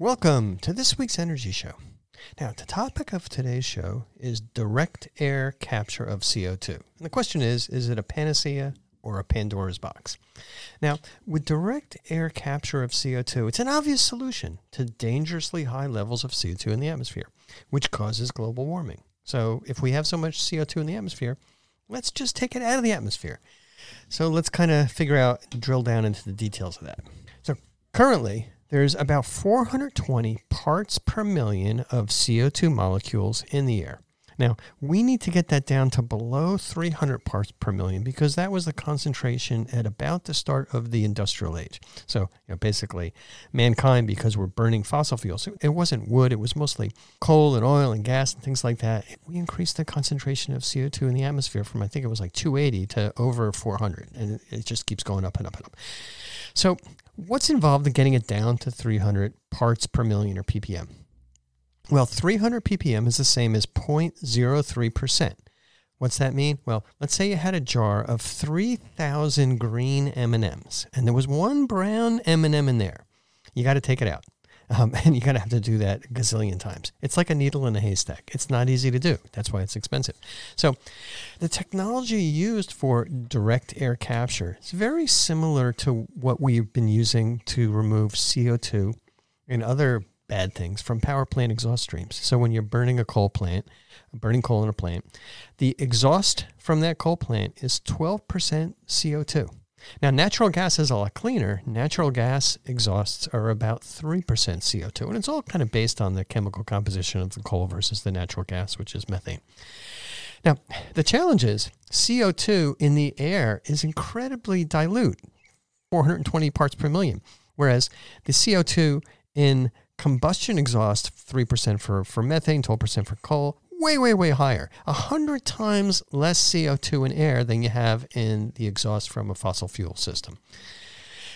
Welcome to this week's Energy Show. Now, the topic of today's show is direct air capture of CO2. And the question is is it a panacea or a Pandora's box? Now, with direct air capture of CO2, it's an obvious solution to dangerously high levels of CO2 in the atmosphere, which causes global warming. So, if we have so much CO2 in the atmosphere, let's just take it out of the atmosphere. So, let's kind of figure out, drill down into the details of that. So, currently, there's about 420 parts per million of CO2 molecules in the air. Now, we need to get that down to below 300 parts per million because that was the concentration at about the start of the industrial age. So, you know, basically, mankind, because we're burning fossil fuels, it wasn't wood, it was mostly coal and oil and gas and things like that. We increased the concentration of CO2 in the atmosphere from, I think it was like 280 to over 400. And it just keeps going up and up and up. So, what's involved in getting it down to 300 parts per million or ppm? Well, 300 ppm is the same as 0.03%. What's that mean? Well, let's say you had a jar of 3,000 green M&Ms and there was one brown M&M in there. You got to take it out. Um, and you got to have to do that a gazillion times. It's like a needle in a haystack. It's not easy to do. That's why it's expensive. So, the technology used for direct air capture is very similar to what we've been using to remove CO2 and other bad things from power plant exhaust streams. So when you're burning a coal plant, burning coal in a plant, the exhaust from that coal plant is 12% CO2. Now, natural gas is a lot cleaner. Natural gas exhausts are about 3% CO2, and it's all kind of based on the chemical composition of the coal versus the natural gas, which is methane. Now, the challenge is CO2 in the air is incredibly dilute, 420 parts per million, whereas the CO2 in combustion exhaust, 3% for, for methane, 12% for coal, way, way, way higher. A 100 times less CO2 in air than you have in the exhaust from a fossil fuel system.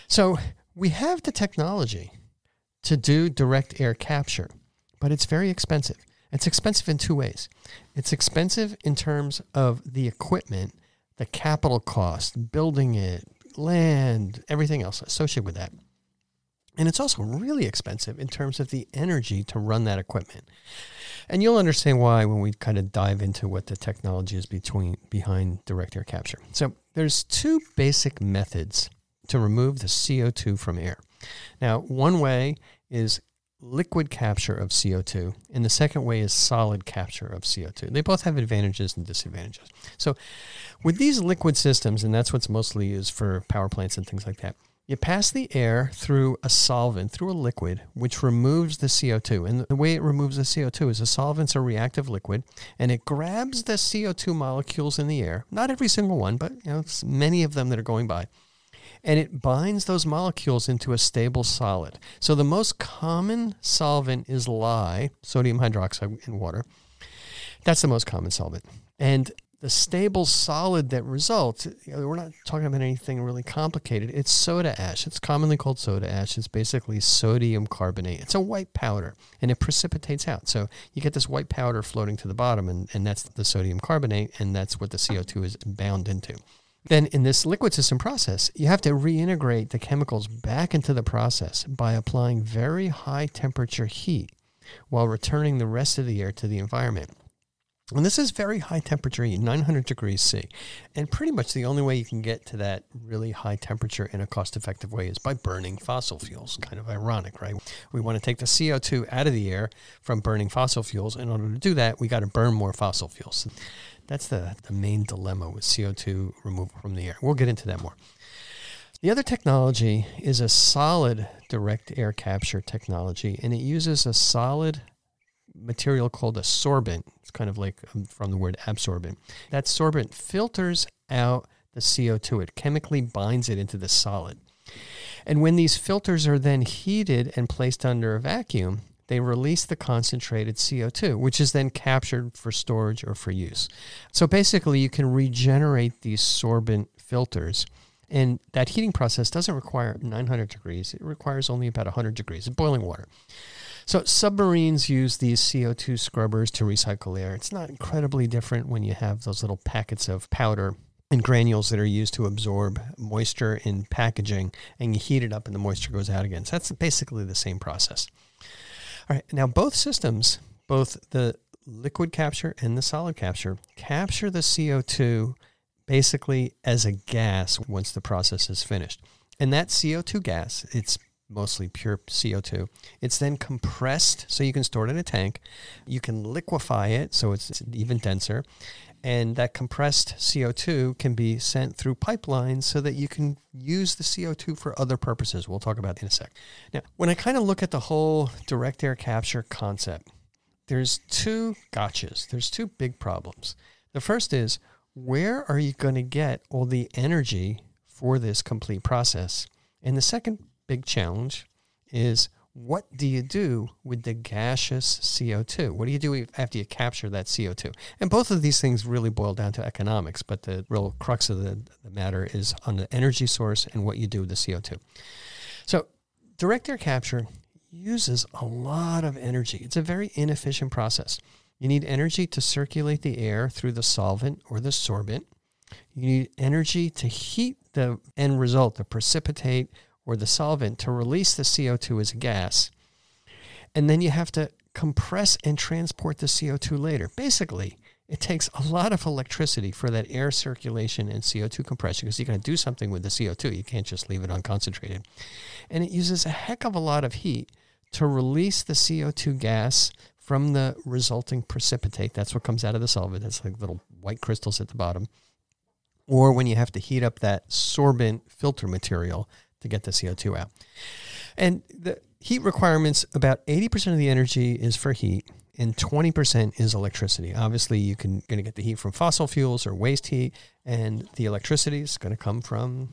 So we have the technology to do direct air capture, but it's very expensive. It's expensive in two ways. It's expensive in terms of the equipment, the capital cost, building it, land, everything else associated with that. And it's also really expensive in terms of the energy to run that equipment. And you'll understand why when we kind of dive into what the technology is between behind direct air capture. So there's two basic methods to remove the CO2 from air. Now, one way is liquid capture of CO2, and the second way is solid capture of CO2. They both have advantages and disadvantages. So, with these liquid systems, and that's what's mostly used for power plants and things like that, you pass the air through a solvent, through a liquid, which removes the CO2. And the way it removes the CO2 is the solvent's a reactive liquid, and it grabs the CO2 molecules in the air, not every single one, but you know, many of them that are going by, and it binds those molecules into a stable solid. So the most common solvent is lye, sodium hydroxide in water. That's the most common solvent. And the stable solid that results, you know, we're not talking about anything really complicated. It's soda ash. It's commonly called soda ash. It's basically sodium carbonate. It's a white powder and it precipitates out. So you get this white powder floating to the bottom, and, and that's the sodium carbonate, and that's what the CO2 is bound into. Then, in this liquid system process, you have to reintegrate the chemicals back into the process by applying very high temperature heat while returning the rest of the air to the environment. And this is very high temperature, 900 degrees C. And pretty much the only way you can get to that really high temperature in a cost effective way is by burning fossil fuels. Kind of ironic, right? We want to take the CO2 out of the air from burning fossil fuels. In order to do that, we got to burn more fossil fuels. That's the, the main dilemma with CO2 removal from the air. We'll get into that more. The other technology is a solid direct air capture technology, and it uses a solid material called a sorbent. It's kind of like um, from the word absorbent. That sorbent filters out the CO2, it chemically binds it into the solid. And when these filters are then heated and placed under a vacuum, they release the concentrated CO2, which is then captured for storage or for use. So basically, you can regenerate these sorbent filters. And that heating process doesn't require 900 degrees, it requires only about 100 degrees of boiling water. So submarines use these CO2 scrubbers to recycle air. It's not incredibly different when you have those little packets of powder and granules that are used to absorb moisture in packaging and you heat it up and the moisture goes out again. So that's basically the same process. All right. Now, both systems, both the liquid capture and the solid capture, capture the CO2 basically as a gas once the process is finished. And that CO2 gas, it's mostly pure CO2. It's then compressed so you can store it in a tank. You can liquefy it so it's even denser. And that compressed CO2 can be sent through pipelines so that you can use the CO2 for other purposes. We'll talk about in a sec. Now, when I kind of look at the whole direct air capture concept, there's two gotchas. There's two big problems. The first is where are you going to get all the energy for this complete process? And the second big challenge is what do you do with the gaseous CO2? What do you do after you capture that CO2? And both of these things really boil down to economics, but the real crux of the, the matter is on the energy source and what you do with the CO2. So, direct air capture uses a lot of energy. It's a very inefficient process. You need energy to circulate the air through the solvent or the sorbent. You need energy to heat the end result, the precipitate or the solvent to release the CO2 as a gas. And then you have to compress and transport the CO2 later. Basically, it takes a lot of electricity for that air circulation and CO2 compression because you're going to do something with the CO2. You can't just leave it unconcentrated. And it uses a heck of a lot of heat to release the CO2 gas from the resulting precipitate. That's what comes out of the solvent. That's like little white crystals at the bottom. Or when you have to heat up that sorbent filter material to get the CO2 out. And the heat requirements about 80% of the energy is for heat and 20% is electricity. Obviously, you can going to get the heat from fossil fuels or waste heat and the electricity is going to come from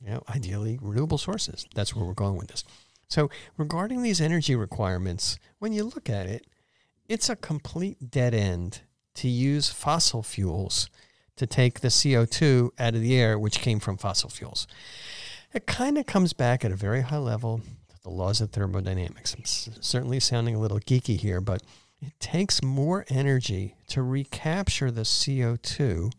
you know, ideally renewable sources. That's where we're going with this. So, regarding these energy requirements, when you look at it, it's a complete dead end to use fossil fuels to take the CO2 out of the air, which came from fossil fuels it kind of comes back at a very high level to the laws of thermodynamics. Certainly sounding a little geeky here, but it takes more energy to recapture the CO2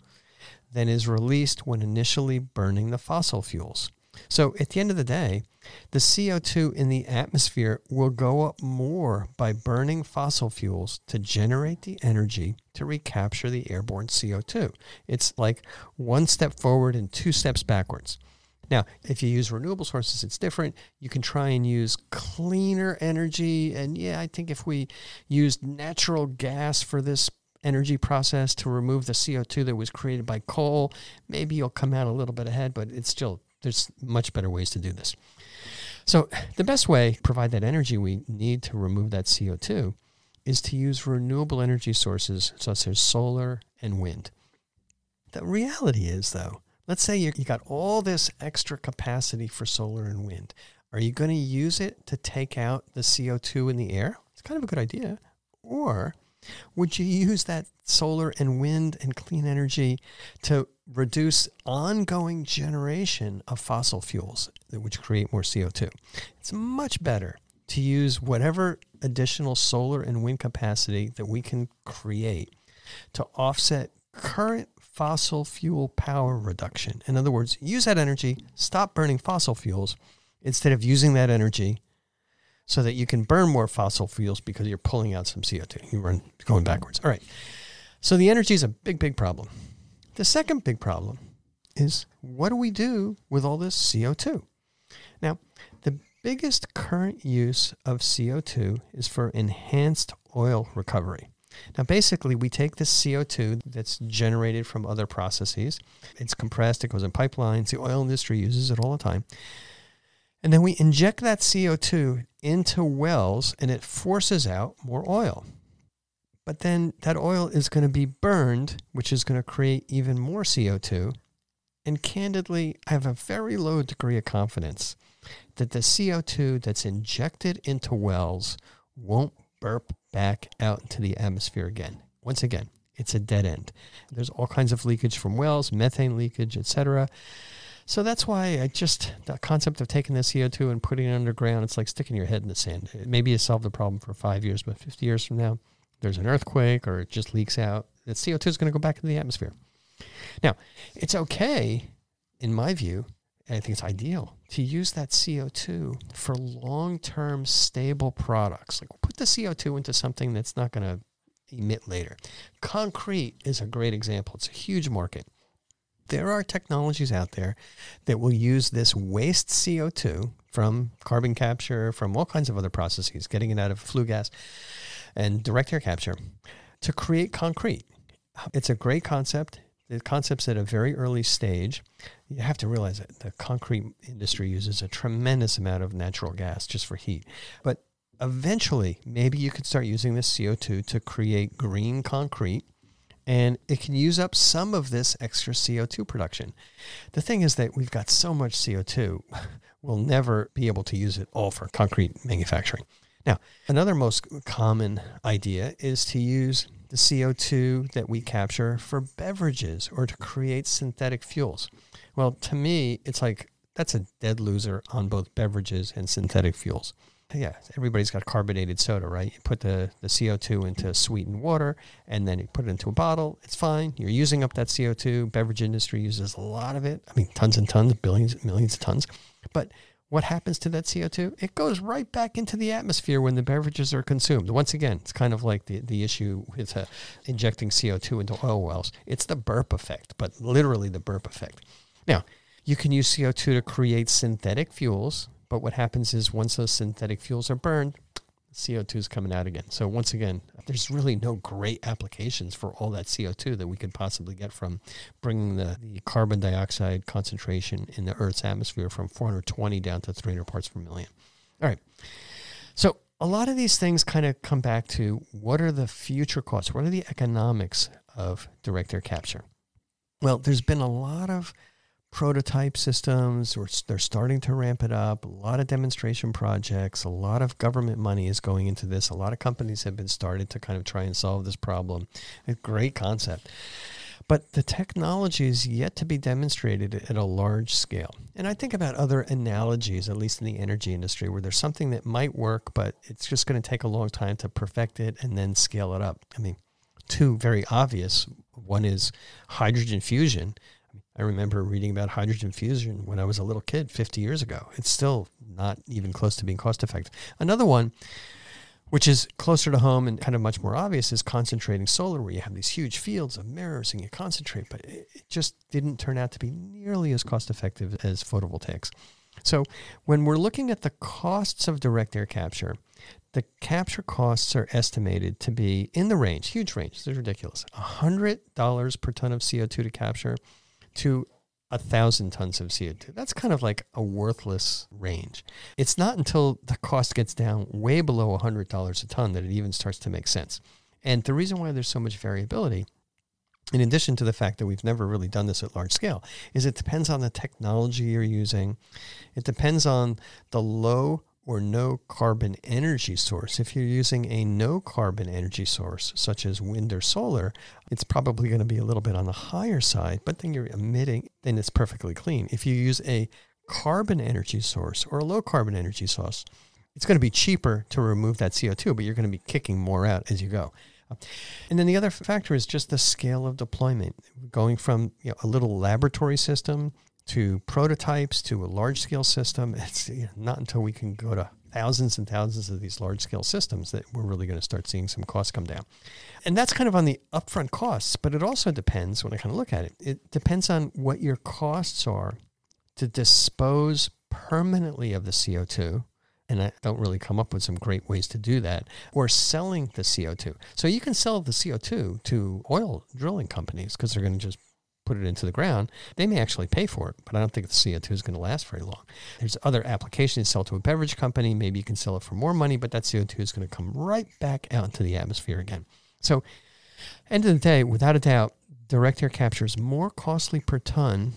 than is released when initially burning the fossil fuels. So at the end of the day, the CO2 in the atmosphere will go up more by burning fossil fuels to generate the energy to recapture the airborne CO2. It's like one step forward and two steps backwards. Now, if you use renewable sources, it's different. You can try and use cleaner energy. And yeah, I think if we used natural gas for this energy process to remove the CO2 that was created by coal, maybe you'll come out a little bit ahead, but it's still, there's much better ways to do this. So, the best way provide that energy we need to remove that CO2 is to use renewable energy sources such as solar and wind. The reality is, though, Let's say you, you got all this extra capacity for solar and wind. Are you going to use it to take out the CO2 in the air? It's kind of a good idea. Or would you use that solar and wind and clean energy to reduce ongoing generation of fossil fuels, which create more CO2? It's much better to use whatever additional solar and wind capacity that we can create to offset current fossil fuel power reduction. In other words, use that energy, stop burning fossil fuels instead of using that energy so that you can burn more fossil fuels because you're pulling out some CO2. You run going backwards. All right. So the energy is a big, big problem. The second big problem is what do we do with all this CO2? Now, the biggest current use of CO2 is for enhanced oil recovery. Now, basically, we take this CO2 that's generated from other processes, it's compressed, it goes in pipelines, the oil industry uses it all the time. And then we inject that CO2 into wells and it forces out more oil. But then that oil is going to be burned, which is going to create even more CO2. And candidly, I have a very low degree of confidence that the CO2 that's injected into wells won't burp back out into the atmosphere again. Once again, it's a dead end. There's all kinds of leakage from wells, methane leakage, etc. So that's why I just the concept of taking the CO2 and putting it underground, it's like sticking your head in the sand. Maybe you solve the problem for five years, but 50 years from now, there's an earthquake or it just leaks out. The CO2 is going to go back into the atmosphere. Now, it's okay, in my view, and I think it's ideal to use that CO2 for long term stable products. Like put the CO2 into something that's not going to emit later. Concrete is a great example. It's a huge market. There are technologies out there that will use this waste CO2 from carbon capture, from all kinds of other processes, getting it out of flue gas and direct air capture to create concrete. It's a great concept. The concept's at a very early stage. You have to realize that the concrete industry uses a tremendous amount of natural gas just for heat. But eventually, maybe you could start using this CO2 to create green concrete and it can use up some of this extra CO2 production. The thing is that we've got so much CO2, we'll never be able to use it all for concrete manufacturing. Now, another most common idea is to use the CO2 that we capture for beverages or to create synthetic fuels. Well, to me, it's like that's a dead loser on both beverages and synthetic fuels yeah, everybody's got carbonated soda, right? You put the, the CO2 into sweetened water and then you put it into a bottle. It's fine. You're using up that CO2. Beverage industry uses a lot of it. I mean, tons and tons, billions, millions of tons. But what happens to that CO2? It goes right back into the atmosphere when the beverages are consumed. Once again, it's kind of like the, the issue with uh, injecting CO2 into oil wells. It's the burp effect, but literally the burp effect. Now, you can use CO2 to create synthetic fuels but what happens is once those synthetic fuels are burned, CO2 is coming out again. So once again, there's really no great applications for all that CO2 that we could possibly get from bringing the, the carbon dioxide concentration in the Earth's atmosphere from 420 down to 300 parts per million. All right. So a lot of these things kind of come back to what are the future costs? What are the economics of direct air capture? Well, there's been a lot of prototype systems or they're starting to ramp it up. A lot of demonstration projects a lot of government money is going into this. A lot of companies have been started to kind of try and solve this problem. A great concept. But the technology is yet to be demonstrated at a large scale. And i think about other analogies at least in the energy industry where there's something that might work but it's just going to take a long time to perfect it and then scale it up. I mean two very obvious. One is hydrogen fusion I remember reading about hydrogen fusion when I was a little kid 50 years ago. It's still not even close to being cost effective. Another one, which is closer to home and kind of much more obvious, is concentrating solar, where you have these huge fields of mirrors and you concentrate, but it just didn't turn out to be nearly as cost effective as photovoltaics. So when we're looking at the costs of direct air capture, the capture costs are estimated to be in the range, huge range, this is ridiculous, $100 per ton of CO2 to capture to a thousand tons of CO2. That's kind of like a worthless range. It's not until the cost gets down way below $100 a ton that it even starts to make sense. And the reason why there's so much variability, in addition to the fact that we've never really done this at large scale, is it depends on the technology you're using. It depends on the low or no carbon energy source. If you're using a no carbon energy source, such as wind or solar, it's probably going to be a little bit on the higher side, but then you're emitting, then it's perfectly clean. If you use a carbon energy source or a low carbon energy source, it's going to be cheaper to remove that CO2, but you're going to be kicking more out as you go. And then the other factor is just the scale of deployment, going from you know, a little laboratory system to prototypes to a large scale system. It's not until we can go to thousands and thousands of these large scale systems that we're really going to start seeing some costs come down. And that's kind of on the upfront costs, but it also depends when I kind of look at it, it depends on what your costs are to dispose permanently of the CO2. And I don't really come up with some great ways to do that, or selling the CO2. So you can sell the CO2 to oil drilling companies because they're going to just put it into the ground, they may actually pay for it, but I don't think the CO2 is going to last very long. There's other applications sell to a beverage company. Maybe you can sell it for more money, but that CO2 is going to come right back out into the atmosphere again. So, end of the day, without a doubt, direct air capture is more costly per ton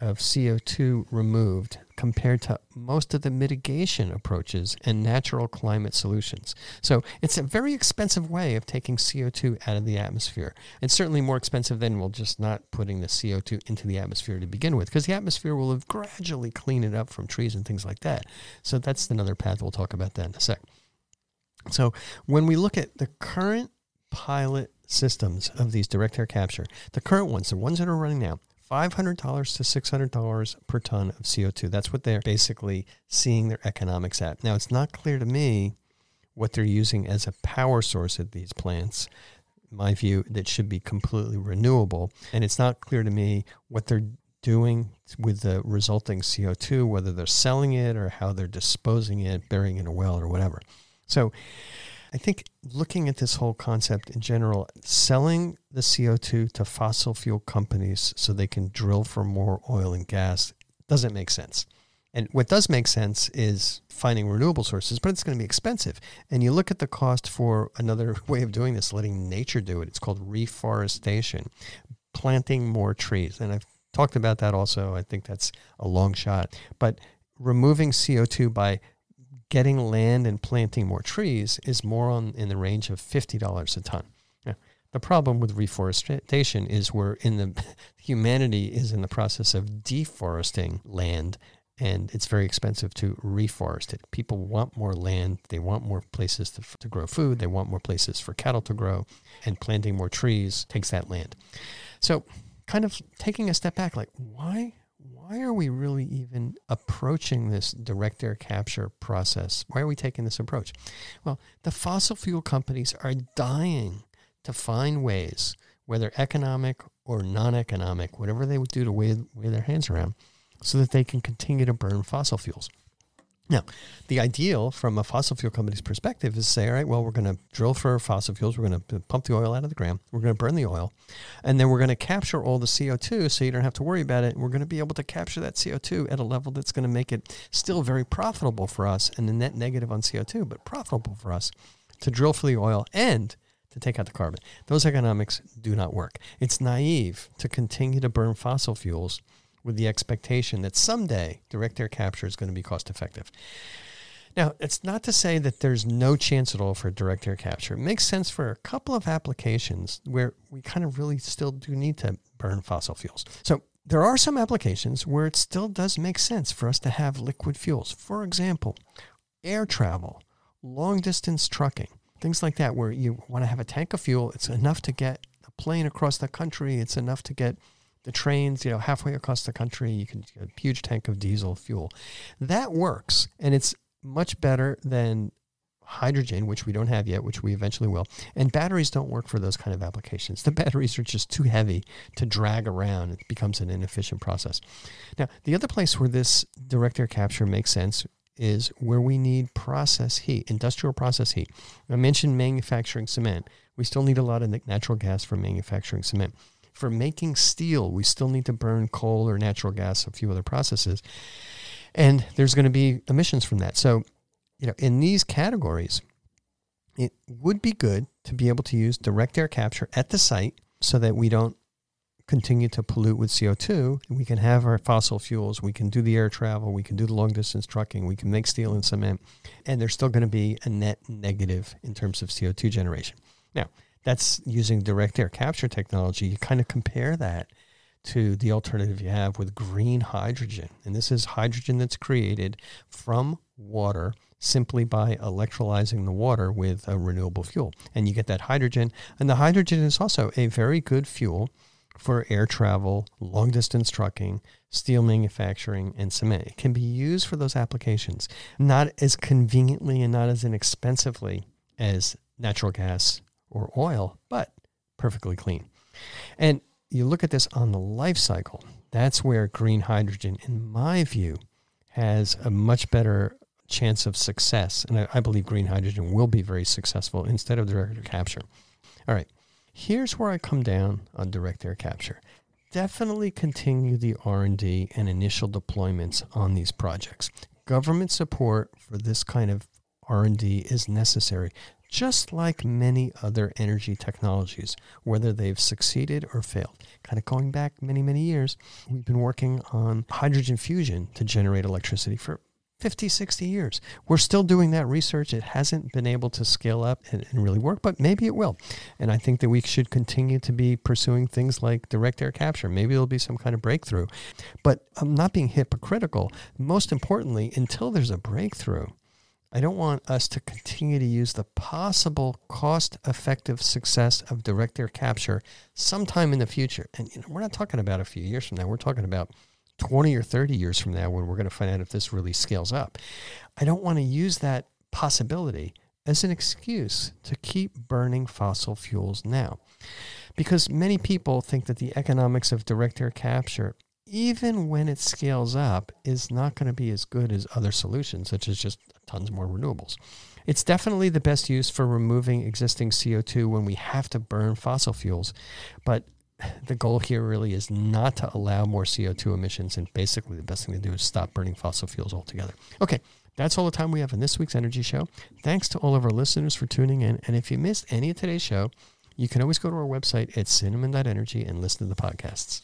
of CO2 removed compared to most of the mitigation approaches and natural climate solutions. So it's a very expensive way of taking CO2 out of the atmosphere. It's certainly more expensive than well just not putting the CO2 into the atmosphere to begin with, because the atmosphere will have gradually cleaned it up from trees and things like that. So that's another path. We'll talk about that in a sec. So when we look at the current pilot systems of these direct air capture, the current ones, the ones that are running now, $500 to $600 per ton of CO2. That's what they're basically seeing their economics at. Now, it's not clear to me what they're using as a power source at these plants, my view, that should be completely renewable. And it's not clear to me what they're doing with the resulting CO2, whether they're selling it or how they're disposing it, burying it in a well or whatever. So I think looking at this whole concept in general, selling the CO2 to fossil fuel companies so they can drill for more oil and gas doesn't make sense. And what does make sense is finding renewable sources, but it's going to be expensive. And you look at the cost for another way of doing this, letting nature do it. It's called reforestation, planting more trees. And I've talked about that also. I think that's a long shot. But removing CO2 by getting land and planting more trees is more on in the range of $50 a ton. The problem with reforestation is we're in the humanity is in the process of deforesting land and it's very expensive to reforest it. People want more land, they want more places to, to grow food, they want more places for cattle to grow, and planting more trees takes that land. So, kind of taking a step back, like why why are we really even approaching this direct air capture process? Why are we taking this approach? Well, the fossil fuel companies are dying to find ways, whether economic or non economic, whatever they would do to wave, wave their hands around, so that they can continue to burn fossil fuels. Now, the ideal from a fossil fuel company's perspective is say, all right, well, we're going to drill for fossil fuels. We're going to pump the oil out of the ground. We're going to burn the oil. And then we're going to capture all the CO2 so you don't have to worry about it. We're going to be able to capture that CO2 at a level that's going to make it still very profitable for us and a net negative on CO2, but profitable for us to drill for the oil and to take out the carbon. Those economics do not work. It's naive to continue to burn fossil fuels with the expectation that someday direct air capture is going to be cost effective. Now, it's not to say that there's no chance at all for direct air capture. It makes sense for a couple of applications where we kind of really still do need to burn fossil fuels. So, there are some applications where it still does make sense for us to have liquid fuels. For example, air travel, long distance trucking, things like that, where you want to have a tank of fuel. It's enough to get a plane across the country, it's enough to get the trains, you know, halfway across the country, you can get a huge tank of diesel fuel. That works, and it's much better than hydrogen, which we don't have yet, which we eventually will. And batteries don't work for those kind of applications. The batteries are just too heavy to drag around. It becomes an inefficient process. Now, the other place where this direct air capture makes sense is where we need process heat, industrial process heat. I mentioned manufacturing cement. We still need a lot of natural gas for manufacturing cement for making steel, we still need to burn coal or natural gas, a few other processes. And there's going to be emissions from that. So, you know, in these categories, it would be good to be able to use direct air capture at the site so that we don't continue to pollute with CO2. We can have our fossil fuels, we can do the air travel, we can do the long distance trucking, we can make steel and cement, and there's still going to be a net negative in terms of CO2 generation. Now, that's using direct air capture technology. You kind of compare that to the alternative you have with green hydrogen. And this is hydrogen that's created from water simply by electrolyzing the water with a renewable fuel. And you get that hydrogen. And the hydrogen is also a very good fuel for air travel, long distance trucking, steel manufacturing, and cement. It can be used for those applications, not as conveniently and not as inexpensively as natural gas or oil, but perfectly clean. And you look at this on the life cycle, that's where green hydrogen, in my view, has a much better chance of success. And I, I believe green hydrogen will be very successful instead of direct air capture. All right, here's where I come down on direct air capture. Definitely continue the R&D and initial deployments on these projects. Government support for this kind of R&D is necessary just like many other energy technologies, whether they've succeeded or failed. Kind of going back many, many years, we've been working on hydrogen fusion to generate electricity for 50, 60 years. We're still doing that research. It hasn't been able to scale up and, and, really work, but maybe it will. And I think that we should continue to be pursuing things like direct air capture. Maybe there'll be some kind of breakthrough. But I'm not being hypocritical. Most importantly, until there's a breakthrough, I don't want us to continue to use the possible cost effective success of direct air capture sometime in the future. And you know, we're not talking about a few years from now, we're talking about 20 or 30 years from now when we're going to find out if this really scales up. I don't want to use that possibility as an excuse to keep burning fossil fuels now. Because many people think that the economics of direct air capture, even when it scales up, is not going to be as good as other solutions, such as just tons more renewables. It's definitely the best use for removing existing CO2 when we have to burn fossil fuels, but the goal here really is not to allow more CO2 emissions. And basically, the best thing to do is stop burning fossil fuels altogether. Okay, that's all the time we have in this week's Energy Show. Thanks to all of our listeners for tuning in. And if you missed any of today's show, you can always go to our website at cinnamon.energy and listen to the podcasts.